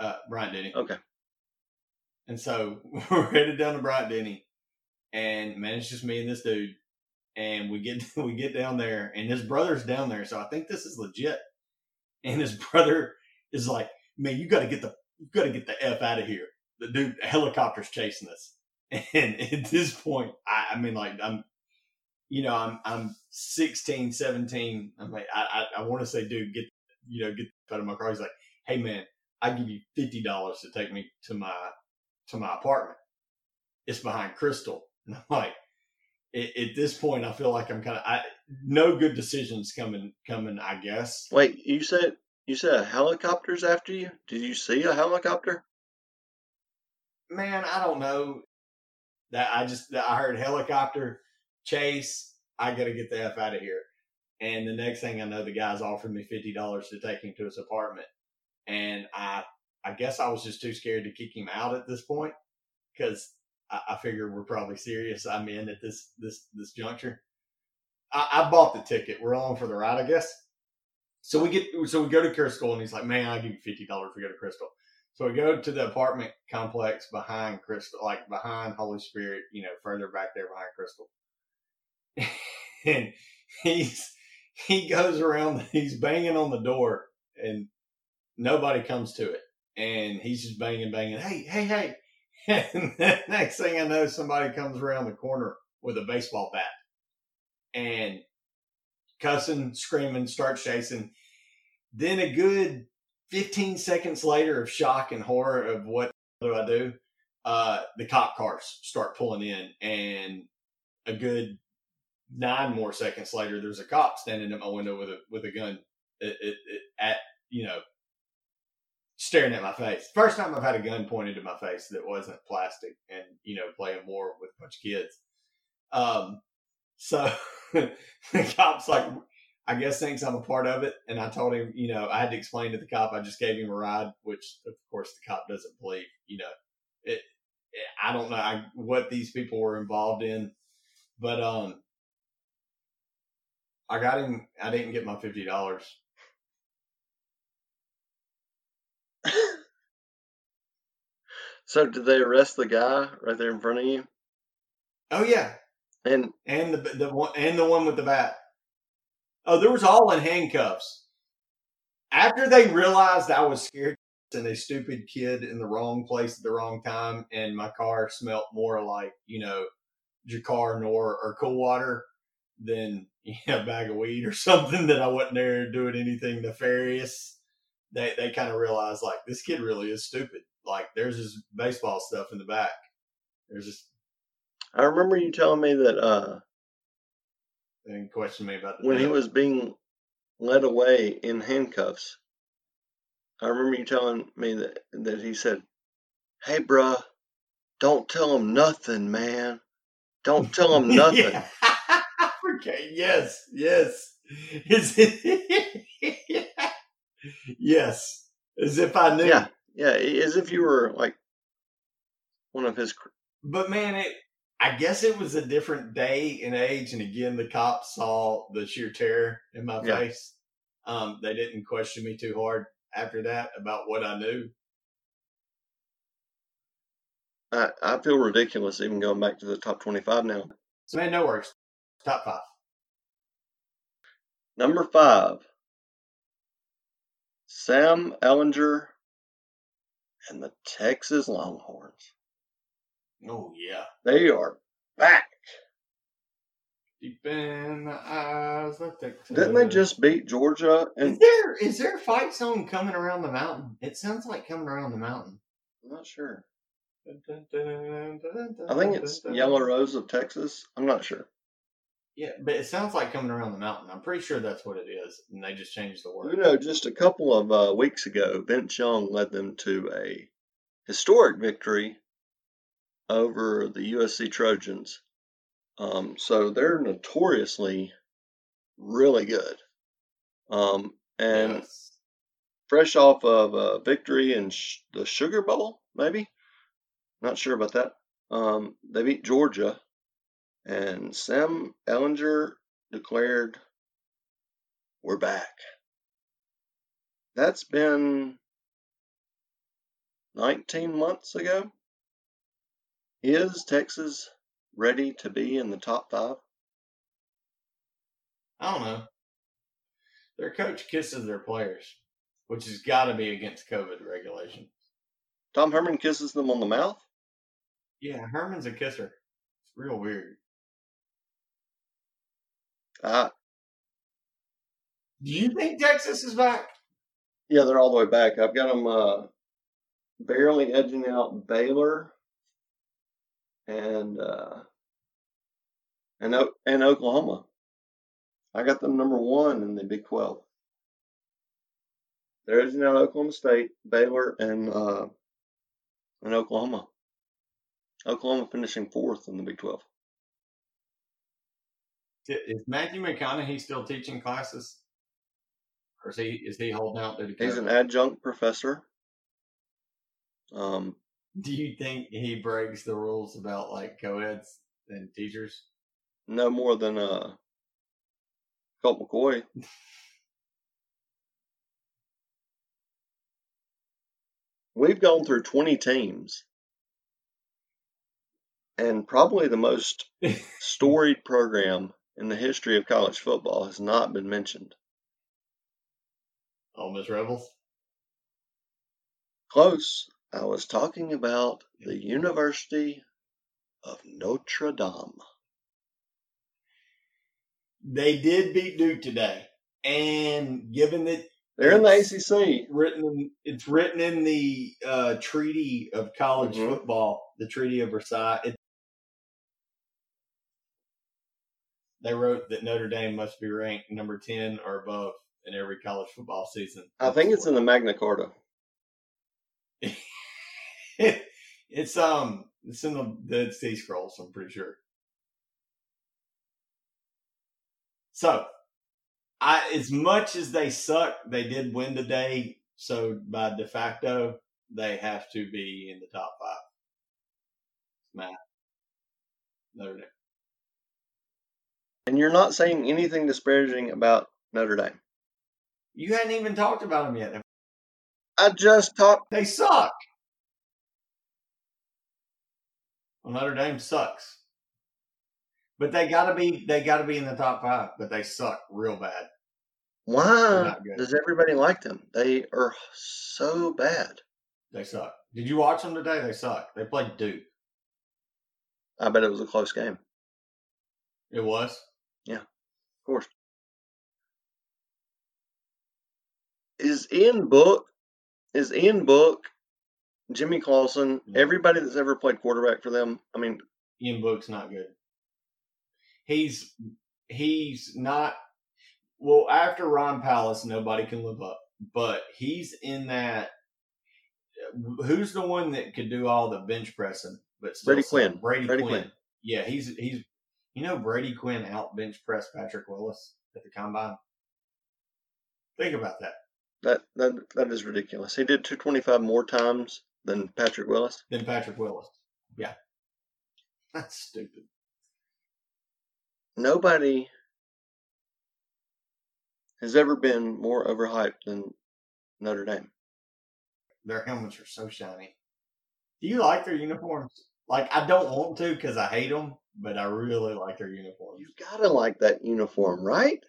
Uh, Bryant Denny. Okay. And so we're headed down to Bryant Denny, and man, it's just me and this dude. And we get we get down there, and his brother's down there, so I think this is legit. And his brother is like, "Man, you got to get the you got to get the f out of here." The dude, a helicopter's chasing us, and at this point, I, I mean, like I'm, you know, I'm I'm 16, 17. I'm like, I I, I want to say, dude, get you know, get out of my car. He's like, "Hey, man, I give you fifty dollars to take me to my to my apartment. It's behind Crystal. And I'm like, at, at this point, I feel like I'm kind of, I, no good decisions coming, coming, I guess. Wait, you said you said a helicopter's after you? Did you see a helicopter? Man, I don't know that I just, that I heard helicopter chase. I got to get the F out of here. And the next thing I know, the guy's offered me $50 to take him to his apartment. And I, I guess I was just too scared to kick him out at this point because I, I figure we're probably serious. I'm in at this this this juncture. I, I bought the ticket. We're on for the ride, I guess. So we get so we go to Crystal, and he's like, "Man, I'll give you fifty dollars to go to Crystal." So we go to the apartment complex behind Crystal, like behind Holy Spirit, you know, further back there behind Crystal. and he's he goes around, he's banging on the door, and nobody comes to it. And he's just banging, banging. Hey, hey, hey! And the next thing I know, somebody comes around the corner with a baseball bat and cussing, screaming, starts chasing. Then a good 15 seconds later of shock and horror of what do I do? Uh, the cop cars start pulling in, and a good nine more seconds later, there's a cop standing at my window with a with a gun at, at, at you know staring at my face. First time I've had a gun pointed at my face that wasn't plastic, and you know playing war with a bunch of kids. Um, so the cop's like, I guess thinks I'm a part of it, and I told him, you know, I had to explain to the cop I just gave him a ride, which of course the cop doesn't believe. You know, it. it I don't know I, what these people were involved in, but um, I got him. I didn't get my fifty dollars. So did they arrest the guy right there in front of you? Oh yeah, And and the the one and the one with the bat. Oh, there was all in handcuffs. After they realized I was scared and a stupid kid in the wrong place at the wrong time, and my car smelt more like you know Drakkar Noir or cool water than you know, a bag of weed or something that I wasn't there doing anything nefarious. They they kind of realized like this kid really is stupid. Like there's his baseball stuff in the back. There's just I remember you telling me that uh, they didn't question me about the when he was being led away in handcuffs, I remember you telling me that that he said, "Hey, bruh, don't tell him nothing, man. Don't tell him nothing." Yeah. okay. Yes. Yes. Is it? yes. As if I knew. yeah, yeah, as if you were like one of his. But man, it. I guess it was a different day and age, and again, the cops saw the sheer terror in my Yeah. face. Um, they didn't question me too hard after that about what I knew. I, I feel ridiculous even going back to the top twenty-five now. So man, no worries. Top five. Number five, Sam Ehlinger and the Texas Longhorns. Oh yeah. They are back. Deep in the eyes of Texas. Didn't they just beat Georgia? Is there is there a fight song coming around the mountain? It sounds like coming around the mountain. I'm not sure. I I think it's Yellow Rose of Texas. I'm not sure. Yeah, but it sounds like coming around the mountain. I'm pretty sure that's what it is, and they just changed the word. You know, just a couple of uh, weeks ago, Vince Young led them to a historic victory over the USC Trojans. Um, so they're notoriously really good. Um, and Yes. fresh off of a victory in sh- the Sugar Bowl, maybe. Not sure about that. Um, they beat Georgia, and Sam Ehlinger declared, "We're back." That's been 19 months ago. Is Texas ready to be in the top five? I don't know. Their coach kisses their players, which has got to be against COVID regulations. Tom Herman kisses them on the mouth. Yeah, Herman's a kisser. It's real weird. Uh, Do you think Texas is back? Yeah, they're all the way back. I've got them uh, barely edging out Baylor and uh, and and Oklahoma. I got them number one in the Big Twelve. There is now Oklahoma State, Baylor, and uh, and Oklahoma. Oklahoma finishing fourth in the Big Twelve. Is Matthew McConaughey still teaching classes, or is he is he holding out to He's an adjunct professor. Um, Do you think he breaks the rules about like co-eds and teachers? no more than uh, Colt McCoy. We've gone through 20 teams, and probably the most storied program in the history of college football has not been mentioned. Ole Miss Rebels. Close. I was talking about the University of Notre Dame. They did beat Duke today, and given that They're in the ACC. written it's written in the uh, treaty of college Mhm. football, the Treaty of Versailles. It, they wrote that Notre Dame must be ranked number ten or above in every college football season. I think it's in the Magna Carta. it's um it's in the Dead Sea Scrolls. I'm pretty sure. So, I as much as they suck, they did win today. So by de facto, they have to be in the top five. Matt, Notre Dame. And you're not saying anything disparaging about Notre Dame. You hadn't even talked about them yet. I just talked. They suck. Well, Notre Dame sucks. But they gotta be they gotta be in the top five, but they suck real bad. Why does everybody like them? They are so bad. They suck. Did you watch them today? They suck. They played Duke. I bet it was a close game. It was. Yeah, of course. Is Ian Book, is Ian Book, Jimmy Clausen, everybody that's ever played quarterback for them? I mean, Ian Book's not good. He's he's not well after Ron Powlus, nobody can live up. But he's in that. Who's the one that could do all the bench pressing? But still Brady? Quinn. Brady, Brady Quinn. Quinn. Yeah, he's he's you know Brady Quinn out bench pressed Patrick Willis at the combine. Think about that. that that that is ridiculous. He did 225 more times than Patrick Willis. Than Patrick Willis. Yeah, that's stupid. Nobody has ever been more overhyped than Notre Dame. their helmets are so shiny. Do you like their uniforms? Like I don't want to because I hate them, but I really like their uniforms. You gotta like that uniform, right?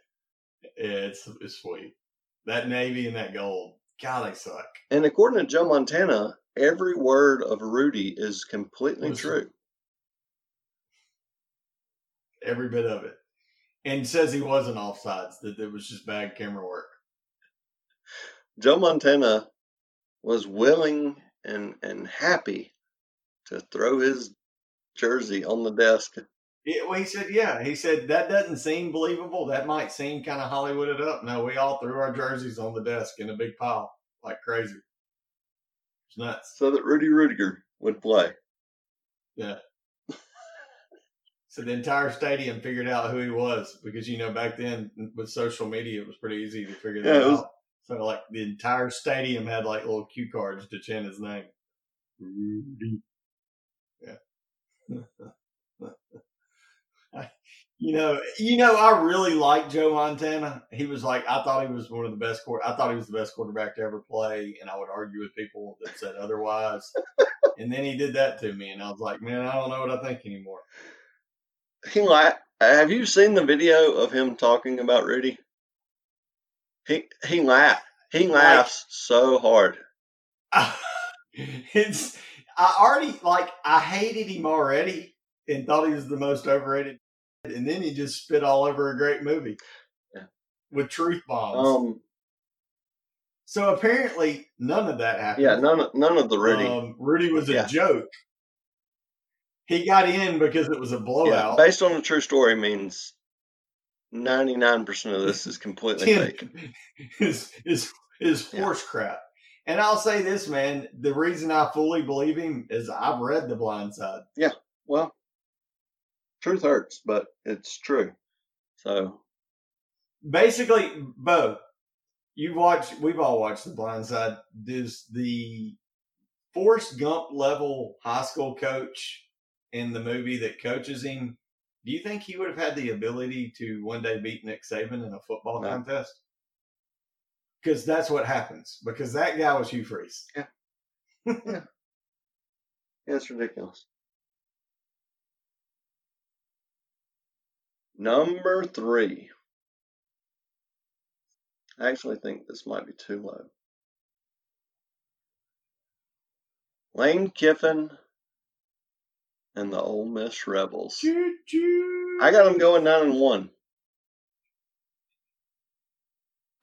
It's it's sweet. That navy and that gold. God, they suck. And according to Joe Montana, every word of Rudy is completely Listen. true. Every bit of it. And says he wasn't offsides, that it was just bad camera work. Joe Montana was willing and and happy to throw his jersey on the desk. Yeah, well, he said, yeah. He said, that doesn't seem believable. That might seem kind of Hollywooded up. No, we all threw our jerseys on the desk in a big pile like crazy. It's nuts. so that Rudy Ruettiger would play. Yeah. so the entire stadium figured out who he was because you know back then mm, with social media it was pretty easy to figure that Yeah, was- out. So like the entire stadium had like little cue cards to chant his name. Rudy. Yeah. you know, you know, I really like Joe Montana. He was like, I thought he was one of the best court. I thought he was the best quarterback to ever play, and I would argue with people that said otherwise. and then he did that to me, and I was like, man, I don't know what I think anymore. He la- Have you seen the video of him talking about Rudy? He he laughed. He laughs so hard. it's I already like I hated him already and thought he was the most overrated, and then he just spit all over a great movie Yeah. with truth bombs. Um, so apparently none of that happened. yeah, none of, none of the Rudy. Um, Rudy was a Yeah. joke. He got in because it was a yeah, blowout. based on a true story means ninety nine percent of this is completely fake. is is is Yeah. horse crap. And I'll say this, man. The reason I fully believe him is I've read The Blind Side. Yeah, well, truth hurts, but it's true. So basically, Bo, you've watched. We've all watched The Blind Side. Does the Forrest Gump level high school coach in the movie that coaches him? Do you think he would have had the ability to one day beat Nick Saban in a football No. contest? Because that's what happens. Because that guy was Hugh Freeze. yeah, it's ridiculous. Number three. I actually think this might be too low. Lane Kiffin and the Ole Miss Rebels. I got them going nine and one.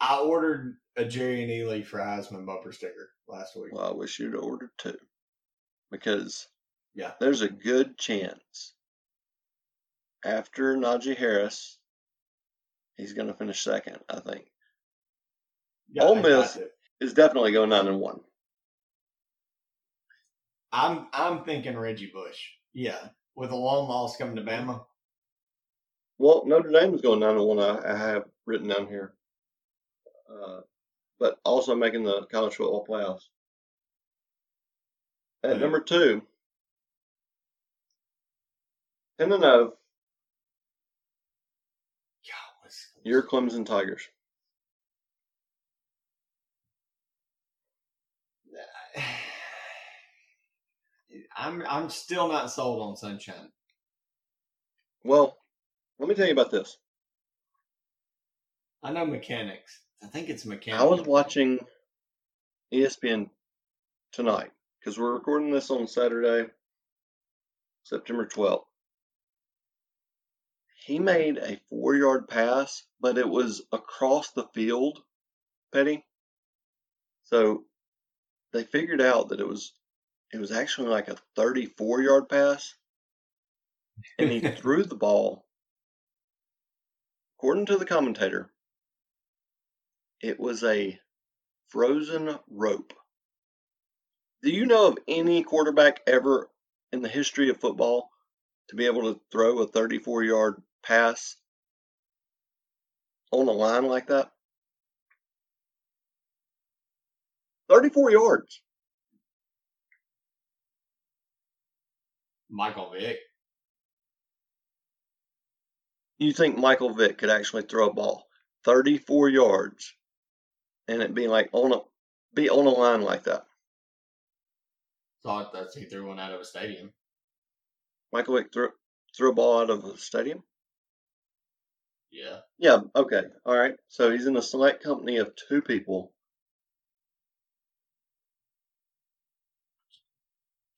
I ordered a Jerrion Ealy for Heisman bumper sticker last week. Well, I wish you'd ordered two. Because Yeah. there's a good chance after Najee Harris, he's going to finish second, I think. Yeah, Ole Miss. Is definitely going nine and one. I'm I'm thinking Reggie Bush. Yeah, with a long loss coming to Bama. Well, Notre Dame is going nine and one. I, I have written down here, uh, but also making the college football playoffs. At number two, ten and zero. Your Clemson Tigers. I'm I'm still not sold on Sunshine. Well, let me tell you about this. I know mechanics. I think it's mechanics. I was watching ESPN tonight because we're recording this on Saturday, September 12th. He made a four yard pass, but it was across the field, Petty. So they figured out that it was it was actually like a 34 yard pass. And he threw the ball. According to the commentator, it was a frozen rope. Do you know of any quarterback ever in the history of football to be able to throw a 34 yard pass on a line like that? 34 yards. Michael Vick. You think Michael Vick could actually throw a ball 34 yards and it be like on a be on a line like that? Thought that he threw one out of a stadium. Michael Vick threw threw a ball out of a stadium? Yeah. Yeah, okay. All right. So he's in a select company of two people.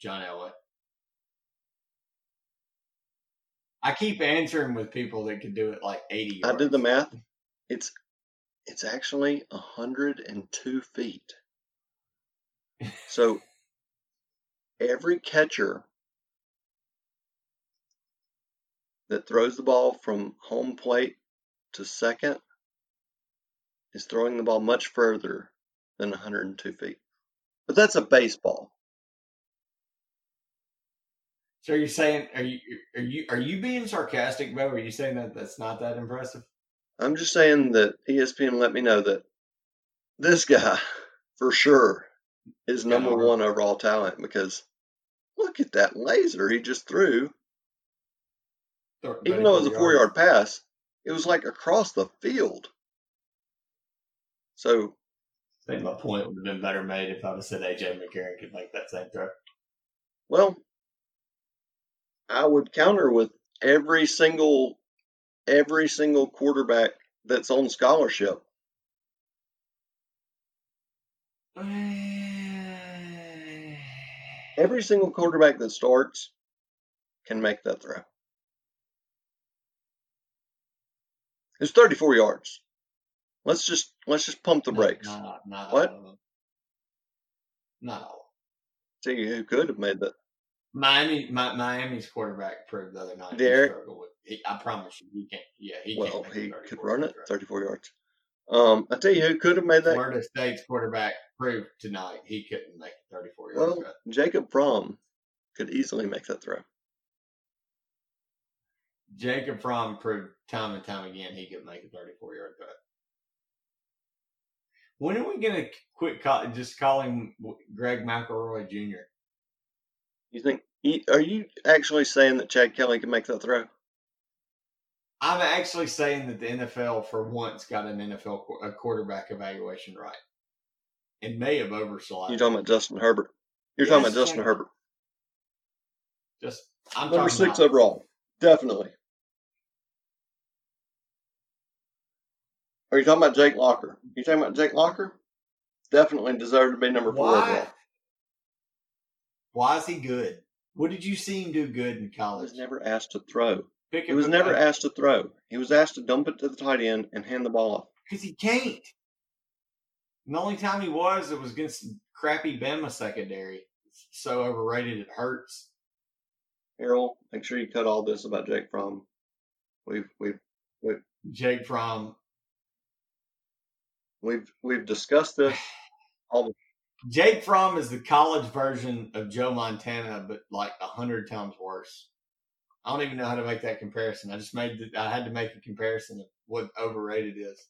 John Elway. I keep answering with people that could do it like 80 I did the math. It's it's actually 102 feet. So every catcher that throws the ball from home plate to second is throwing the ball much further than 102 feet. But that's a baseball. So are you're saying are you are you are you being sarcastic, Bo? Are you saying that that's not that impressive? I'm just saying that ESPN let me know that this guy, for sure, is number Yeah. one overall talent because look at that laser he just threw. Even though it was a four yard pass, it was like across the field. So, I think my point would have been better made if I would have said AJ McCarron could make that same throw. well, I would counter with every single every single quarterback that's on scholarship. Every single quarterback that starts can make that throw. It's 34 yards. Let's just let's just pump the No, brakes. Not, not What? No. of them. Not all. Tell you who could have made that. Miami, Mi- Miami's quarterback proved the other night. he with. He, I promise you, he can't. Yeah, he Well, he could run it 34 yards. Um, I tell you who could have made that. Florida State's quarterback proved tonight he couldn't make 34 yards. Well. Jacob Fromm could easily make that throw. Jacob Fromm proved time and time again he could make a 34 yard throw. When are we going to quit call, just calling Greg McElroy Jr.? You think? Are you actually saying that Chad Kelly can make that throw? I'm actually saying that the NFL for once got an NFL qu- a quarterback evaluation right and may have overselect. You're talking about Justin Herbert. You're talking about Justin Herbert. Just I'm Number six about, overall. Definitely. Are you talking about Jake Locker? Are You talking about Jake Locker? Definitely deserved to be number four Why? overall. Why is he good? What did you see him do good in college? He was never asked to throw. Pick He was a- never asked to throw. He was asked to dump it to the tight end and hand the ball off. Because he can't. And the only time he was, it was against crappy Bama secondary. It's so overrated, it hurts. Errol, make sure you cut all this about Jake Fromm. We've, We've we've Jake Fromm. We've we've discussed this. All the, Jake Fromm is the college version of Joe Montana, but like a hundred times worse. I don't even know how to make that comparison. I just made the, I had to make a comparison of what overrated is.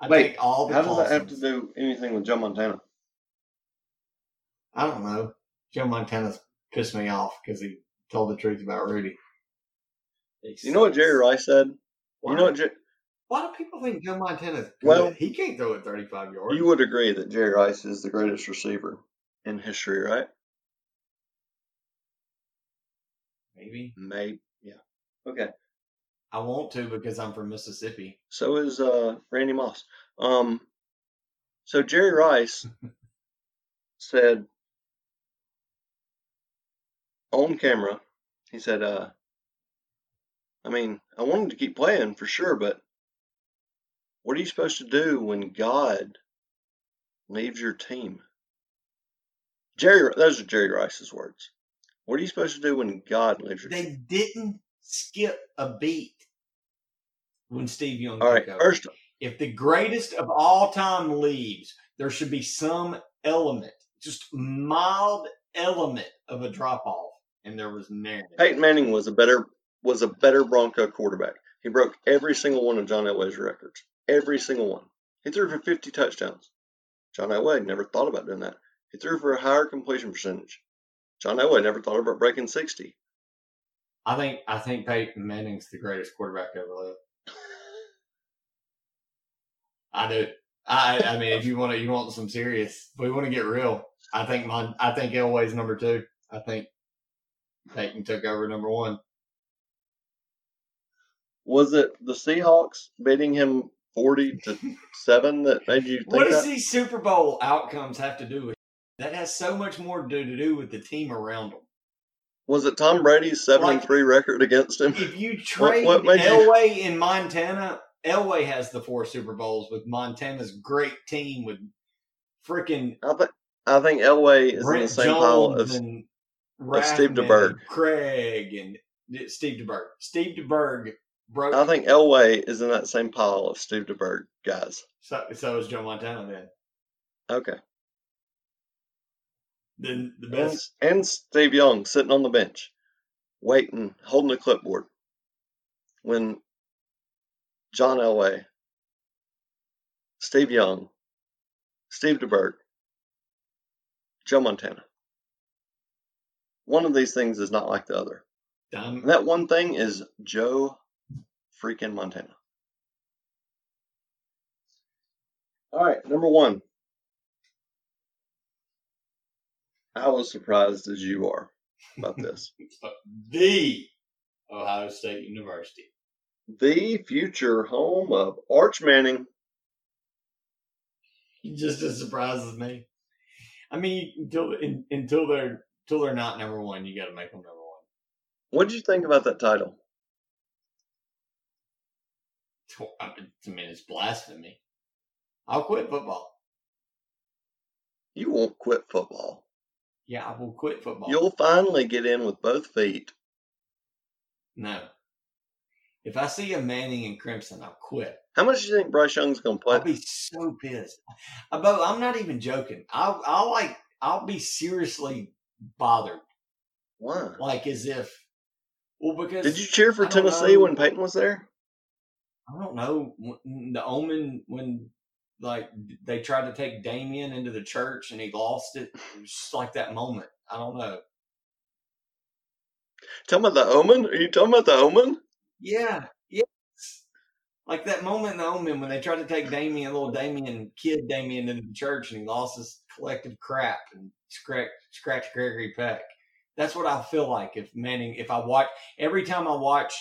I Wait, think all the how does that have to do anything with Joe Montana? I don't know. Joe Montana's pissed me off because he told the truth about Rudy. You know what Jerry Rice said? Why, You know what? Jer- why do people think Joe Montana's good? Well- he can't throw it 35 yards. you would agree that Jerry Rice is the greatest receiver in history, right? Maybe. Maybe. Yeah. Okay. I want to because I'm from Mississippi. So is uh, Randy Moss. Um, so Jerry Rice said on camera, he said, uh, I mean, I wanted to keep playing for sure, but what are you supposed to do when God leaves your team? Jerry, those are Jerry Rice's words. What are you supposed to do when God leaves your They team? didn't skip a beat when Steve Young All right, over. first, if the greatest of all time leaves, there should be some element, just mild element of a drop off, and there was none. Peyton Manning was a better was a better Bronco quarterback. He broke every single one of John Elway's records. Every single one. He threw for 50 touchdowns. John Elway never thought about doing that. He threw for a higher completion percentage. John Elway never thought about breaking 60. I think I think Peyton Manning's the greatest quarterback ever lived. I do. I I mean, if you want to, you want some serious. We want to get real, I think my I think Elway's number two. I think Peyton took over number one. Was it the Seahawks beating him 40 to 7 that made you think What does that? these Super Bowl outcomes have to do with? That has so much more to do, with the team around them. Was it Tom Brady's 7 and 3 record against him? If you trade what you- Elway in Montana, Elway has the four Super Bowls with Montana's great team with freaking I think I think Elway is in the Brent same pile Jones as and of Steve DeBerg. and Craig and Steve DeBerg. Steve DeBerg broke. I think Elway is in that same pile of Steve DeBerg guys. so. So is Joe Montana then. Okay. Then the And, best. and Steve Young sitting on the bench, waiting, holding a clipboard. When John Elway, Steve Young, Steve DeBerg, Joe Montana. One of these things is not like the other. That one thing is Joe freaking Montana. All right, number one. I was surprised as you are about this. the Ohio State University. the future home of Arch Manning. just as surprised as me. I mean, until in, until they're until they're not number one, you got to make them number one. What did you think about that title? I mean, it's blasphemy. I'll quit football. You won't quit football. Yeah, I will quit football. You'll finally get in with both feet. no. If I see a Manning and Crimson, I'll quit. How much do you think Bryce Young's going to play? I'll be so pissed. Uh, I'm not even joking. I'll, I'll like, I'll be seriously bothered, Why? like as if. Well, because Did you cheer for Tennessee know. when Peyton was there? I don't know the omen when like they tried to take Damien into the church and he lost it. It was just like that moment. I don't know. Tell me about the Omen. Are you talking about the Omen? Yeah, yes. Like that moment in the omen when they tried to take Damien, little Damien, kid Damien into the church and he lost his collective crap and scratch scratch Gregory Peck. That's what I feel like if Manning if I watch every time I watch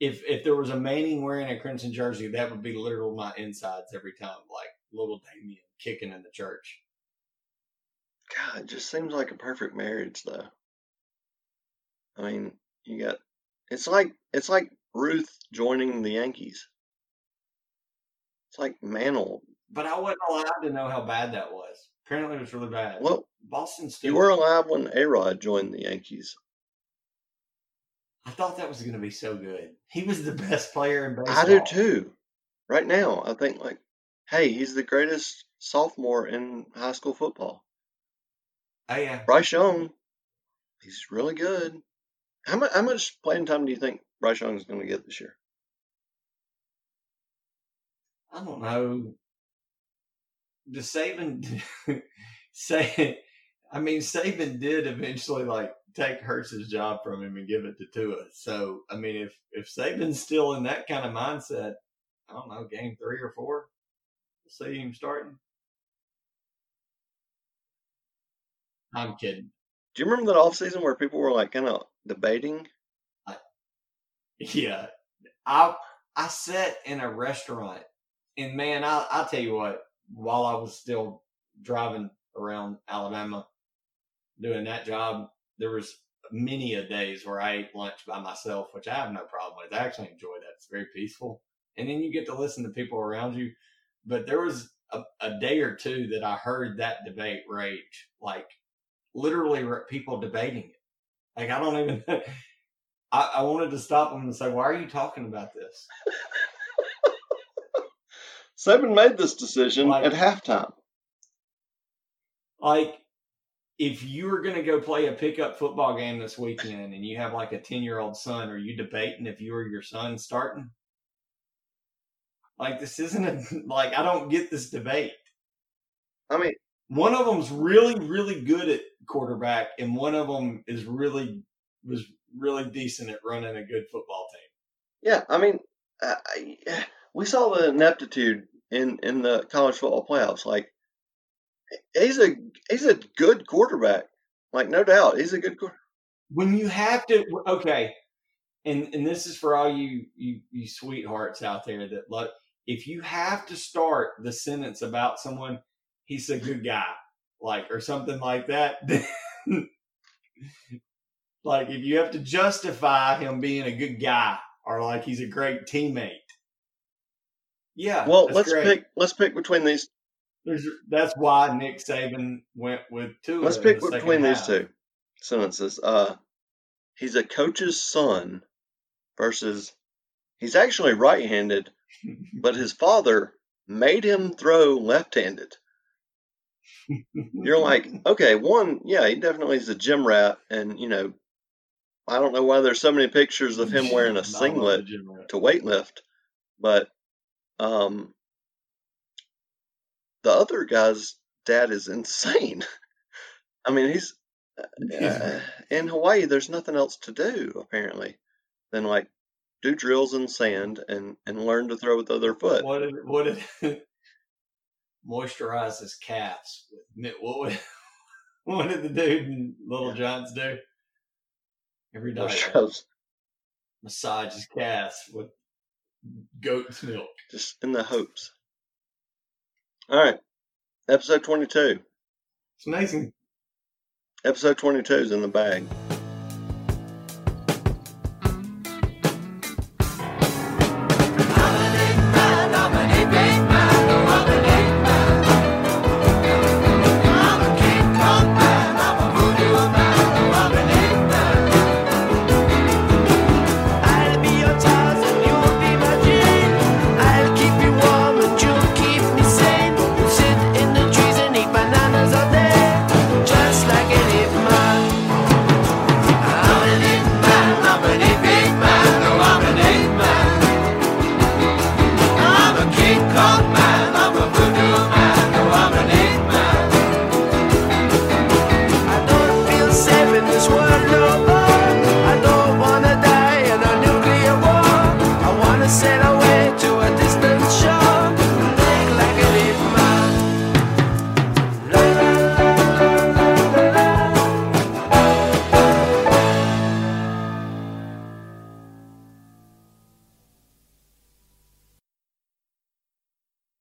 if if there was a Manning wearing a crimson jersey, that would be literal my insides every time, like little Damien kicking in the church. God, it just seems like a perfect marriage, though. I mean, you got it's like it's like Ruth joining the Yankees. It's like Mantle. But I wasn't allowed to know how bad that was. Apparently, it was really bad. Well, Boston still. you were alive when A Rod joined the Yankees. I thought that was going to be so good. He was the best player in baseball. I do too. Right now, I think like, hey, he's the greatest sophomore in high school football. Oh yeah, Bryce Young, he's really good. How much how much playing time do you think Bryce Young is going to get this year? I don't know. The Saban say, I mean, Saban did eventually like take Hurts's job from him and give it to Tua. So I mean, if if Saban's still in that kind of mindset, I don't know, game three or four, we'll see him starting. I'm kidding. Do you remember that off season where people were like kind of debating? Yeah, I I sat in a restaurant, and man, I I'll tell you what. While I was still driving around Alabama doing that job, there was many a days where I ate lunch by myself, which I have no problem with. I actually enjoy that. It's very peaceful, and then you get to listen to people around you. But there was a, a day or two that I heard that debate rage, like literally people debating it. Like I don't even. I, I wanted to stop them and say, "Why are you talking about this?" Saban made this decision Like- at halftime. Like, if you were going to go play a pickup football game this weekend and you have like a 10 year old son, are you debating if you or your son starting? Like, this isn't a, like, I don't get this debate. I mean, One of them's really, really good at quarterback, and one of them is really, was really decent at running a good football team. yeah, I mean, we saw the ineptitude in in the college football playoffs. Like, he's a he's a good quarterback. Like, no doubt, he's a good quarterback. when you have to okay and and this is for all you you you sweethearts out there that like if you have to start the sentence about someone he's a good guy like or something like that like if you have to justify him being a good guy or like he's a great teammate yeah Well, let's great. pick let's pick between these There's, that's why Nick Saban went with two. let's pick between these two sentences. Uh, he's a coach's son versus he's actually right-handed, but his father made him throw left-handed. You're like, okay, one, yeah, he definitely is a gym rat, and you know, I don't know why there's so many pictures of him wearing a singlet to weightlift, but um, the other guy's dad is insane. I mean, he's uh, in Hawaii. There's nothing else to do apparently than like do drills in sand and and learn to throw with the other foot. What did what did moisturize his calves? with What would, what did the dude in Little Giants do? Every day, Moisturize massage his calves with goat's milk. just in the hopes. All right, episode 22. It's amazing. Episode 22 is in the bag.